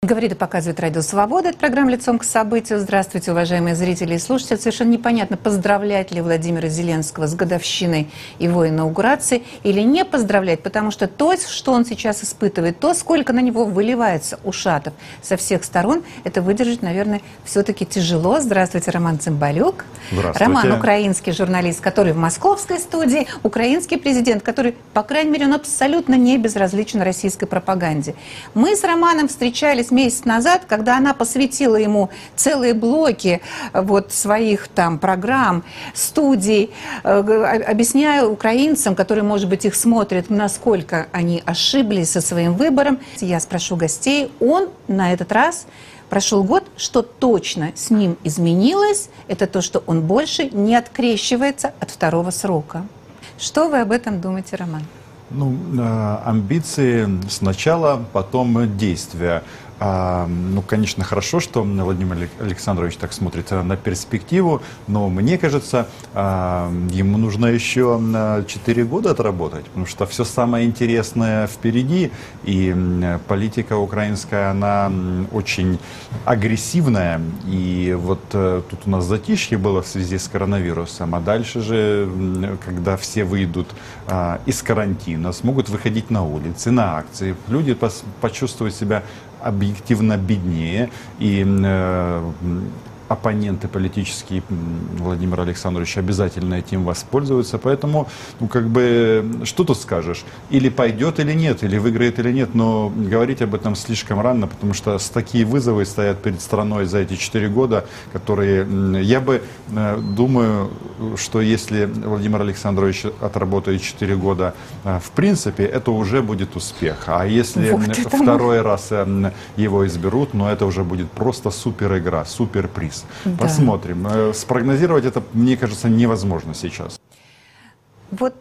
Говорит и показывает Радио Свобода. Это программа «Лицом к событию». Здравствуйте, уважаемые зрители и слушатели. Совершенно непонятно, поздравлять ли Владимира Зеленского с годовщиной его инаугурации или не поздравлять, потому что то, что он сейчас испытывает, то, сколько на него выливается ушатов со всех сторон, это выдержать, наверное, все-таки тяжело. Здравствуйте, Роман Цымбалюк. Здравствуйте. Роман – украинский журналист, который в московской студии, украинский президент, который, по крайней мере, он абсолютно не безразличен российской пропаганде. Мы с Романом встречались месяц, месяц назад, когда она посвятила ему целые блоки э, вот, своих там программ, студий, э, объясняя украинцам, которые, может быть, их смотрят, насколько они ошиблись со своим выбором. Я спрошу гостей, он на этот раз прошел год, что точно с ним изменилось, это то, что он больше не открещивается от второго срока. Что вы об этом думаете, Роман? Ну, э, амбиции сначала, потом действия. А, ну, конечно, хорошо, что Владимир Александрович так смотрит на перспективу, но мне кажется, а, ему нужно еще 4 года отработать, потому что все самое интересное впереди, и политика украинская, она очень агрессивная, и вот э, тут у нас затишье было в связи с коронавирусом, а дальше же, когда все выйдут а, из карантина, смогут выходить на улицы, на акции, люди почувствуют себя объективно беднее, и э, оппоненты политические Владимира Александровича обязательно этим воспользуются. Поэтому, ну, как бы, что тут скажешь? Или пойдет, или нет, или выиграет, или нет. Но говорить об этом слишком рано, потому что с такие вызовы стоят перед страной за эти четыре года, которые, я бы э, думаю, что если Владимир Александрович отработает четыре года, э, в принципе, это уже будет успех. А если вот второй раз э, его изберут, ну, это уже будет просто супер игра, супер приз нас. Да. Посмотрим. Э, спрогнозировать это, мне кажется, невозможно сейчас. Вот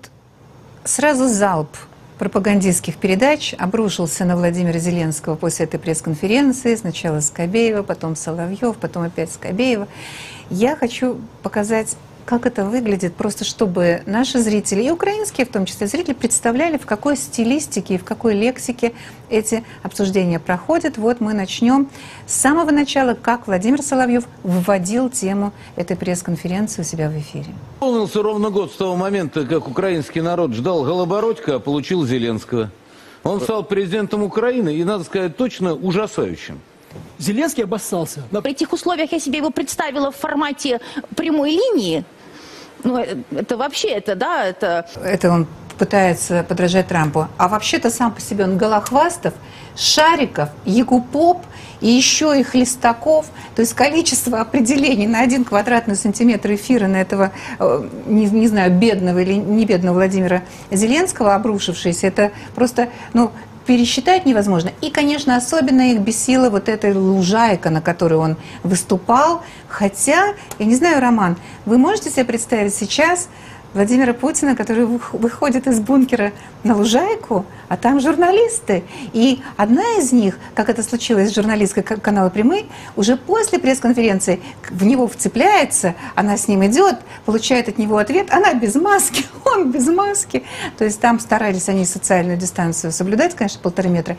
сразу залп пропагандистских передач обрушился на Владимира Зеленского после этой пресс-конференции. Сначала Скобеева, потом Соловьев, потом опять Скобеева. Я хочу показать как это выглядит, просто чтобы наши зрители, и украинские в том числе зрители, представляли, в какой стилистике и в какой лексике эти обсуждения проходят. Вот мы начнем с самого начала, как Владимир Соловьев вводил тему этой пресс-конференции у себя в эфире. Полнился ровно год с того момента, как украинский народ ждал Голобородько, а получил Зеленского. Он стал президентом Украины, и, надо сказать, точно ужасающим. Зеленский обоссался. При этих условиях я себе его представила в формате прямой линии, ну, э, это вообще, это, да, это... Это он пытается подражать Трампу. А вообще-то сам по себе он Голохвастов, Шариков, Якупоп и еще и Хлестаков. То есть количество определений на один квадратный сантиметр эфира на этого, э, не, не знаю, бедного или не бедного Владимира Зеленского обрушившееся, это просто, ну, пересчитать невозможно. И, конечно, особенно их бесила вот эта лужайка, на которой он выступал. Хотя, я не знаю, Роман, вы можете себе представить сейчас Владимира Путина, который выходит из бункера на лужайку, а там журналисты. И одна из них, как это случилось с журналисткой канала «Прямые», уже после пресс-конференции в него вцепляется, она с ним идет, получает от него ответ, она без маски, он без маски. То есть там старались они социальную дистанцию соблюдать, конечно, полтора метра.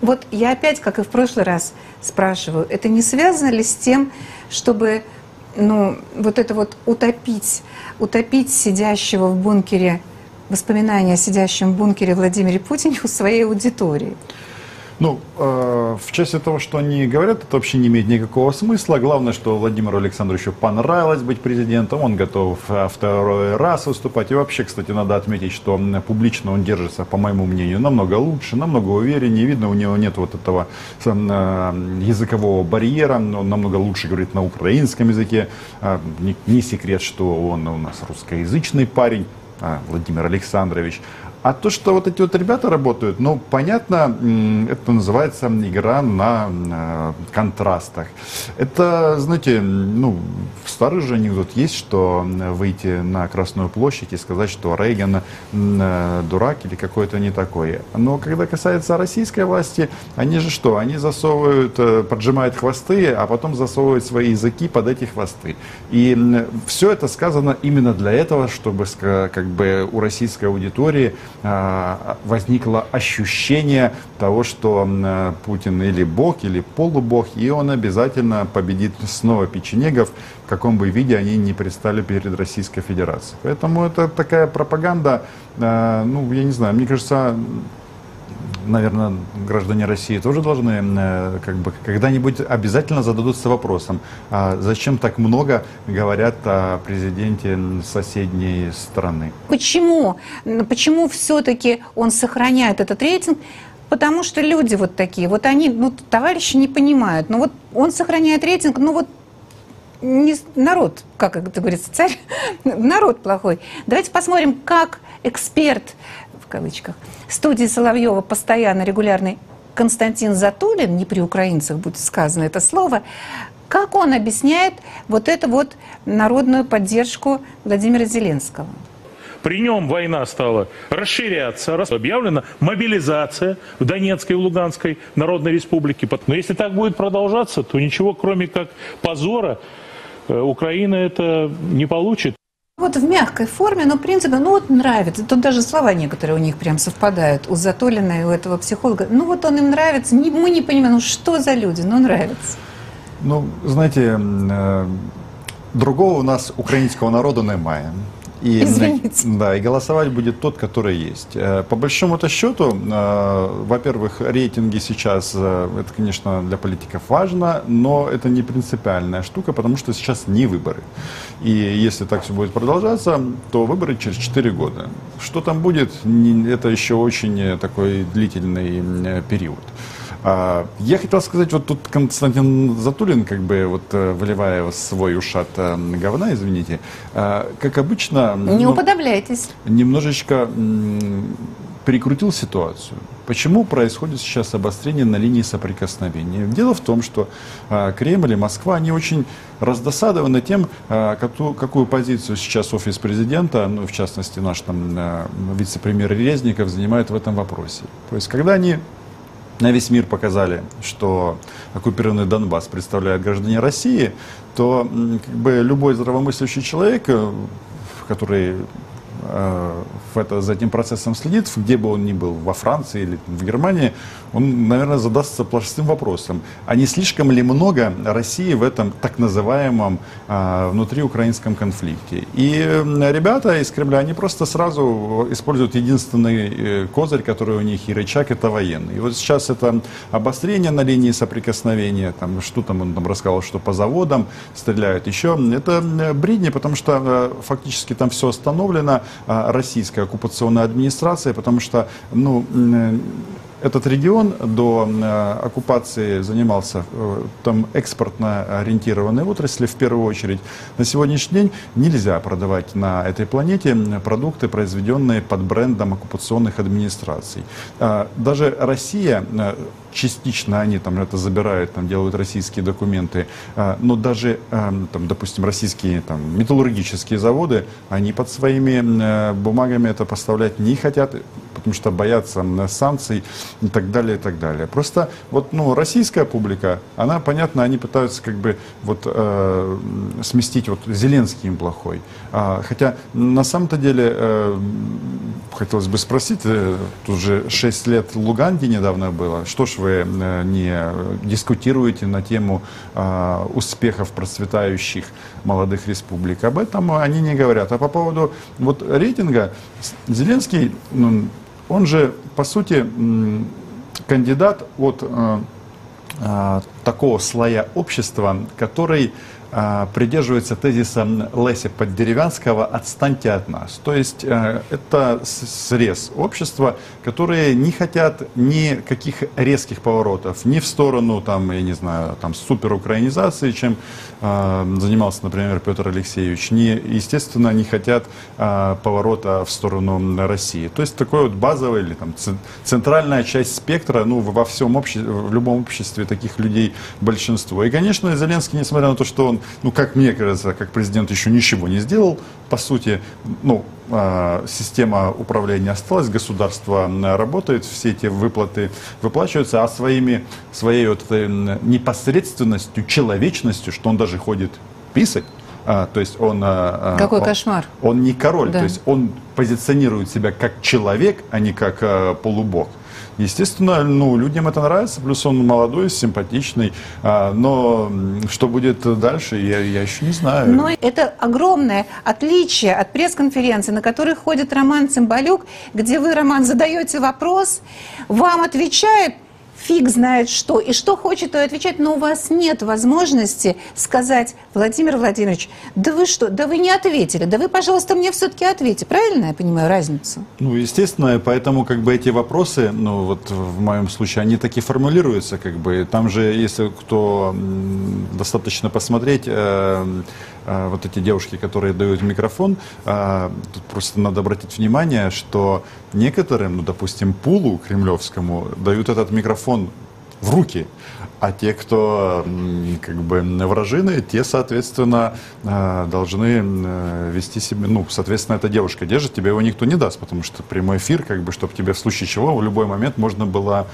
Вот я опять, как и в прошлый раз, спрашиваю, это не связано ли с тем, чтобы ну, вот это вот утопить, утопить сидящего в бункере, воспоминания о сидящем в бункере Владимире Путине у своей аудитории? Ну, э, в части того, что они говорят, это вообще не имеет никакого смысла. Главное, что Владимиру Александровичу понравилось быть президентом, он готов э, второй раз выступать. И вообще, кстати, надо отметить, что публично он держится, по моему мнению, намного лучше, намного увереннее. Видно, у него нет вот этого э, языкового барьера, он намного лучше говорит на украинском языке. Э, не, не секрет, что он у нас русскоязычный парень. Владимир Александрович. А то, что вот эти вот ребята работают, ну, понятно, это называется игра на э, контрастах. Это, знаете, ну, старый же анекдот есть, что выйти на Красную площадь и сказать, что Рейган э, дурак или какой-то не такой. Но когда касается российской власти, они же что? Они засовывают, э, поджимают хвосты, а потом засовывают свои языки под эти хвосты. И все это сказано именно для этого, чтобы как бы у российской аудитории возникло ощущение того, что э, Путин или бог, или полубог, и он обязательно победит снова печенегов, в каком бы виде они не предстали перед Российской Федерацией. Поэтому это такая пропаганда, э, ну, я не знаю, мне кажется, наверное, граждане России тоже должны э, как бы когда-нибудь обязательно зададутся вопросом, а зачем так много говорят о президенте соседней страны? Почему? Почему все-таки он сохраняет этот рейтинг? Потому что люди вот такие, вот они, ну, товарищи не понимают. Ну вот он сохраняет рейтинг, ну вот не народ, как это говорится, царь, народ плохой. Давайте посмотрим, как эксперт кавычках, студии Соловьева постоянно регулярный Константин Затулин, не при украинцах будет сказано это слово, как он объясняет вот эту вот народную поддержку Владимира Зеленского? При нем война стала расширяться, объявлена мобилизация в Донецкой и Луганской Народной Республике. Но если так будет продолжаться, то ничего кроме как позора э, Украина это не получит. Вот в мягкой форме, но в принципе, ну вот нравится. Тут даже слова некоторые у них прям совпадают. У Затолина и у этого психолога. Ну вот он им нравится. Не, мы не понимаем, ну что за люди, но нравится. Ну, знаете, э, другого у нас українського народу немає. И, Извините. Да, и голосовать будет тот, который есть. Э, по большому-то счету, э, во-первых, рейтинги сейчас, э, это, конечно, для политиков важно, но это не принципиальная штука, потому что сейчас не выборы. И если так все будет продолжаться, то выборы через 4 года. Что там будет, это еще очень такой длительный период. А, я хотел сказать, вот тут Константин Затулин, как бы вот э, выливая свой ушат э, говна, извините, а, как обычно... Не ну, уподобляйтесь. Немножечко перекрутил ситуацию. Почему происходит сейчас обострение на линии соприкосновения? Дело в том, что а, Кремль и Москва, они очень раздосадованы тем, какую, какую позицию сейчас офис президента, ну, в частности наш там вице-премьер Резников занимает в этом вопросе. То есть, когда они на весь мир показали, что оккупированный Донбасс представляет граждане России, то как бы, любой здравомыслящий человек, э, который э, в это, за этим процессом следит, где бы он ни был, во Франции или в Германии, он, наверное, задастся простым вопросом. А не слишком ли много России в этом так называемом а, внутриукраинском конфликте? И ребята из Кремля, они просто сразу используют единственный э, козырь, который у них и рычаг, это военный. И вот сейчас это обострение на линии соприкосновения, там, что там он там рассказал, что по заводам стреляют еще, это бредни, потому что э, фактически там все остановлено, а российская оккупационная администрация, потому что, ну, этот регион до э, оккупации занимался э, там экспортно ориентированной отрасли в первую очередь. На сегодняшний день нельзя продавать на этой планете продукты, произведенные под брендом оккупационных администраций. А, даже Россия э, частично они там это забирают, там делают российские документы, а, но даже, там, допустим, российские там, металлургические заводы, они под своими бумагами это поставлять не хотят, потому что боятся санкций и так далее, и так далее. Просто вот, ну, российская публика, она, понятно, они пытаются как бы вот э, сместить вот Зеленский им плохой. А, хотя на самом-то деле э, хотелось бы спросить, э, тут же 6 лет Луганде недавно было, что ж вы э, не дискутируете на тему э, успехов процветающих молодых республик? Об этом они не говорят. А по поводу вот рейтинга, Зеленский, ну, он же, по сути, кандидат от э, такого слоя общества, который придерживается тезиса Леся Поддеревянского «отстаньте от нас». То есть э, это срез общества, которые не хотят никаких резких поворотов, ни в сторону, там, я не знаю, там, суперукраинизации, чем э, занимался, например, Петр Алексеевич, ни, естественно, не хотят э, поворота в сторону России. То есть такой вот базовый или там, центральная часть спектра, ну, во всем обществе, в любом обществе таких людей большинство. И, конечно, Зеленский, несмотря на то, что он ну, как мне кажется, как президент еще ничего не сделал. По сути, ну, а, система управления осталась, государство работает, все эти выплаты выплачиваются, а своими, своей вот этой непосредственностью, человечностью, что он даже ходит писать, А, то есть он... а, а, Какой он- кошмар. Он не король, Да. то есть он позиционирует себя как человек, а не как а, полубог. Естественно, ну, людям это нравится, плюс он молодой, симпатичный, а, но что будет дальше, я, я еще не знаю. Но это огромное отличие от пресс-конференции, на которой ходит Роман Цымбалюк, где вы, Роман, задаете вопрос, вам отвечает фиг знает что, и что хочет, то и отвечать, но у вас нет возможности сказать, Владимир Владимирович, да вы что, да вы не ответили, да вы, пожалуйста, мне все-таки ответьте. Правильно я понимаю разницу? Ну, естественно, поэтому как бы эти вопросы, ну вот в моем случае, они такие формулируются, как бы. Там же, если кто достаточно посмотреть, э, э, вот эти девушки, которые дают микрофон, э, тут просто надо обратить внимание, что некоторым, ну, допустим, Пулу кремлевскому дают этот микрофон в руки. А те, кто как бы вражины, те, соответственно, э, должны э, вести себя, ну, соответственно, эта девушка держит, тебе его никто не даст, потому что прямой эфир, как бы, чтобы тебе в случае чего в любой момент можно было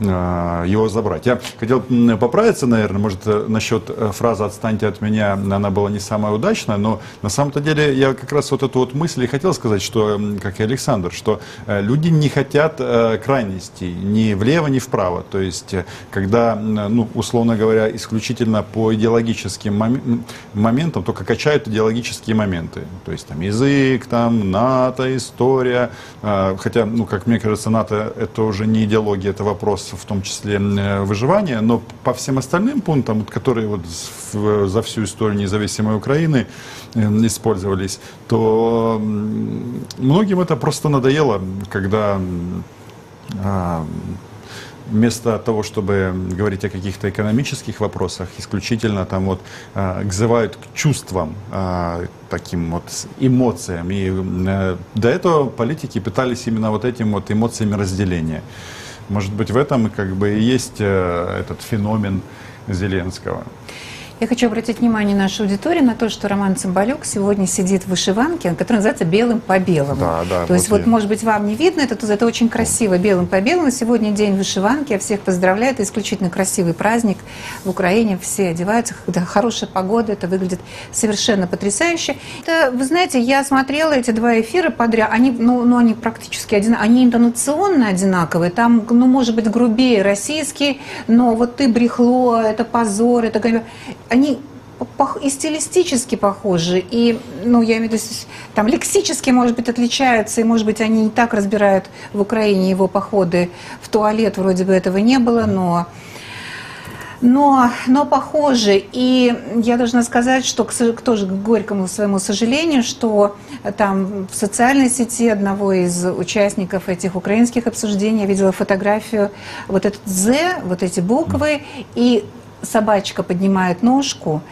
его забрать. Я хотел поправиться, наверное, может, э, насчет э, фразы «отстаньте от меня», она была не самая удачная, но на самом-то деле я как раз вот эту вот мысль и хотел сказать, что, как и Александр, что э, люди не хотят крайностей ни влево, ни вправо. То есть, когда, ну, условно говоря, исключительно по идеологическим моментам, только качают идеологические моменты. То есть, там, язык, там, НАТО, история. Э, Хотя, ну, как мне кажется, НАТО это уже не идеология, это вопрос в том числе э, выживания. Но по всем остальным пунктам, которые вот за всю историю независимой Украины э, использовались, то многим это просто надоело, когда а, вместо того, чтобы говорить о каких-то экономических вопросах, исключительно там вот а, взывают к чувствам, а, таким вот эмоциям. И э, до этого политики пытались именно вот этим вот эмоциями разделения. Может быть, в этом как бы и есть э, этот феномен Зеленского. Я хочу обратить внимание нашей аудитории на то, что Роман Цымбалюк сегодня сидит в вышиванке, которая называется «Белым по белому». Да, да, То есть вот вот, я- может быть, вам не видно, это, это очень красиво, «Белым по белому». Сегодня день вышиванки, я всех поздравляю, это исключительно красивый праздник в Украине, все одеваются, когда хорошая погода, это выглядит совершенно потрясающе. Это, вы знаете, я смотрела эти два эфира подряд, они, ну, ну, они практически одинаковые, они интонационно одинаковые, там, ну, может быть, грубее российский, но вот ты брехло, это позор, это... Они и стилистически похожи, и, ну, я имею в виду, там, лексически, может быть, отличаются, и, может быть, они не так разбирают в Украине его походы в туалет, вроде бы этого не было, но... Но, но похожи. И я должна сказать, что к, к тоже к горькому своему сожалению, что там в социальной сети одного из участников этих украинских обсуждений я видела фотографию, вот этот «З», вот эти буквы, и собачка поднимает ножку.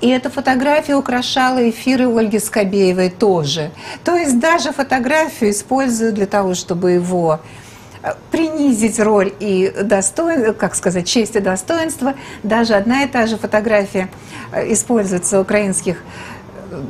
И эта фотография украшала эфиры Ольги Скобеевой тоже. То есть даже фотографию используют для того, чтобы его э, принизить роль и достоин, как сказать, честь и достоинство. Даже одна и та же фотография э, используется у украинских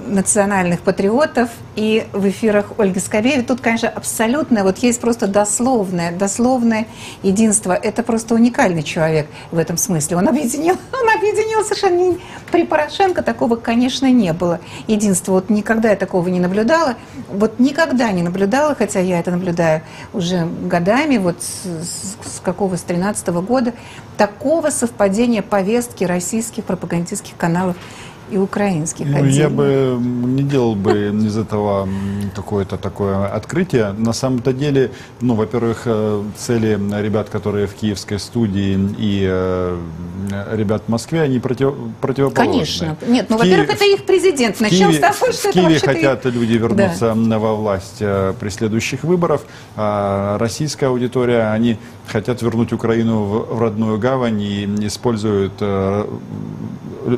национальных патриотов и в эфирах Ольги Скобеевой. Тут, конечно, абсолютное, вот есть просто дословное, дословное единство. Это просто уникальный человек в этом смысле. Он объединил, он объединил совершенно... При Порошенко такого, конечно, не было. Единства, вот никогда я такого не наблюдала. Вот никогда не наблюдала, хотя я это наблюдаю уже годами, вот с, с- какого, с 13 года, такого совпадения повестки российских пропагандистских каналов и украинских Ну, я отдельно. бы не делал бы из этого какое-то такое открытие. На самом-то деле, ну, во-первых, э, цели ребят, которые в киевской студии и э, ребят в Москве, они против, противоположны. Конечно. Нет, ну, во-первых, это их президент. Начнем Киеве, с того, что в Киеве хотят люди вернуться во власть э, при следующих выборах. А российская аудитория, они хотят вернуть Украину в, в родную гавань и используют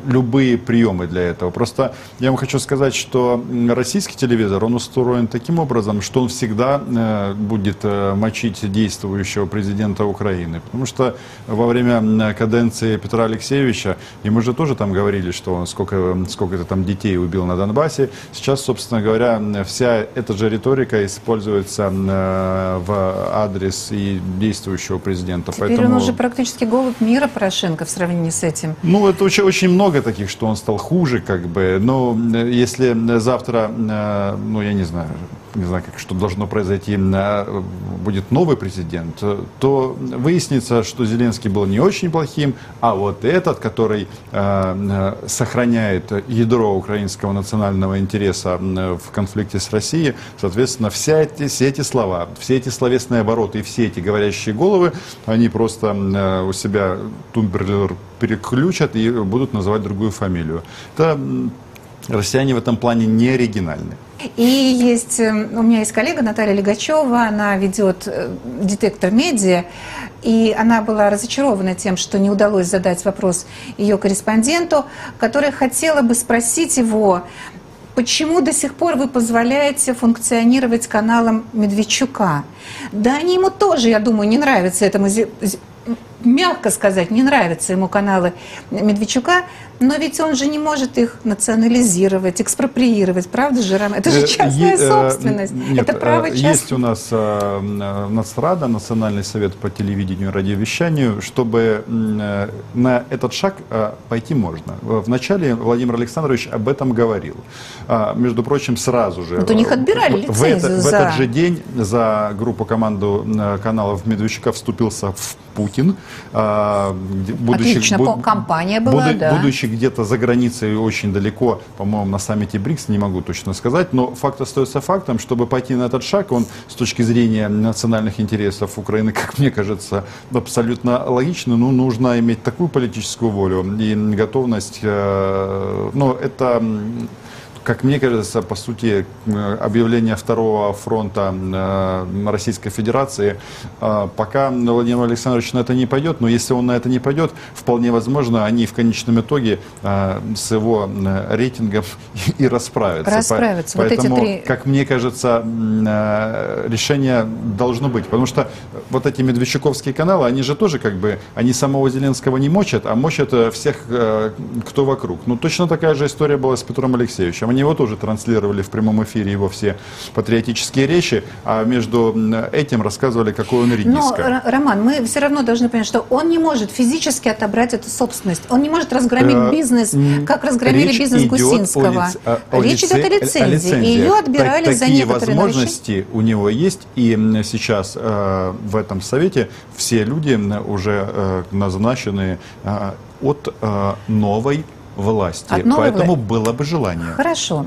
любые приемы для этого. Просто я вам хочу сказать, что российский телевизор, он устроен таким образом, что он всегда э, будет э, мочить действующего президента Украины. Потому что во время каденции Петра Алексеевича, и мы же тоже там говорили, что он сколько, сколько это там детей убил на Донбассе. Сейчас, собственно говоря, вся эта же риторика используется э, в адрес и действующего президента. Теперь он уже практически голубь мира Порошенко в сравнении с этим. Ну, это очень, очень много таких, что он стал хуже, как бы. Но э, если завтра, э, ну я не знаю, не знаю, как, что должно произойти, э, будет новый президент, то выяснится, что Зеленский был не очень плохим, а вот этот, который э, сохраняет ядро украинского национального интереса в конфликте с Россией, соответственно, вся эти, все эти слова, все эти словесные обороты и все эти говорящие головы, они просто э, у себя тумблер переключат и будут называть другую фамилию. Это россияне в этом плане не оригинальны. И есть, э, у меня есть коллега Наталья Легачева, она ведет э, детектор медиа, и она была разочарована тем, что не удалось задать вопрос ее корреспонденту, которая хотела бы спросить его, почему до сих пор вы позволяете функционировать каналам Медведчука? Да они ему тоже, я думаю, не нравятся этому мягко сказать, не нравятся ему каналы Медведчука, но ведь он же не может их национализировать, экспроприировать, правда же, Роман? Это же Э, частная е- э, собственность, нет, это право э, частного. Есть у нас Нацрада, Национальный совет по телевидению и радиовещанию, чтобы на этот шаг пойти можно. Вначале Владимир Александрович об этом говорил. А, Между прочим, сразу же. Вот у них отбирали в- в это- лицензию В за- этот же день за группу команду каналов Медведчука вступился в Путин. а, будучи- Отлично, бу- по- компания была, буду- да. будучи где-то за границей очень далеко, по-моему, на саммите БРИКС, не могу точно сказать, но факт остается фактом, чтобы пойти на этот шаг, он с точки зрения национальных интересов Украины, как мне кажется, абсолютно логично, но нужно иметь такую политическую волю и готовность, э, ну, это... как мне кажется, по сути, объявление второго фронта э, Российской Федерации, э, пока Владимир Александрович на это не пойдет, но если он на это не пойдет, вполне возможно, они в конечном итоге э, с его рейтингом и расправятся. Расправятся. По- Вот эти Поэтому, три- как мне кажется, решение должно быть. Потому что вот эти медведчуковские каналы, они же тоже как бы, они самого Зеленского не мочат, а мочат всех, кто вокруг. Ну, точно такая же история была с Петром Алексеевичем. Они его тоже транслировали в прямом эфире, его все патриотические речи, а между этим рассказывали, какой он Но, редиска. Р- Роман, мы все равно должны понять, что он не может физически отобрать эту собственность. Он не может разгромить Э, бизнес, как разгромили речь бизнес о Гусинского. о- о Речь идет о лицензии. И лицензиях. ее отбирали Так- за некоторые нарушения. возможности у него есть. И сейчас э, в этом совете все люди уже э, назначены э, от э, новой власти. От новой Поэтому вла- было бы желание. Хорошо.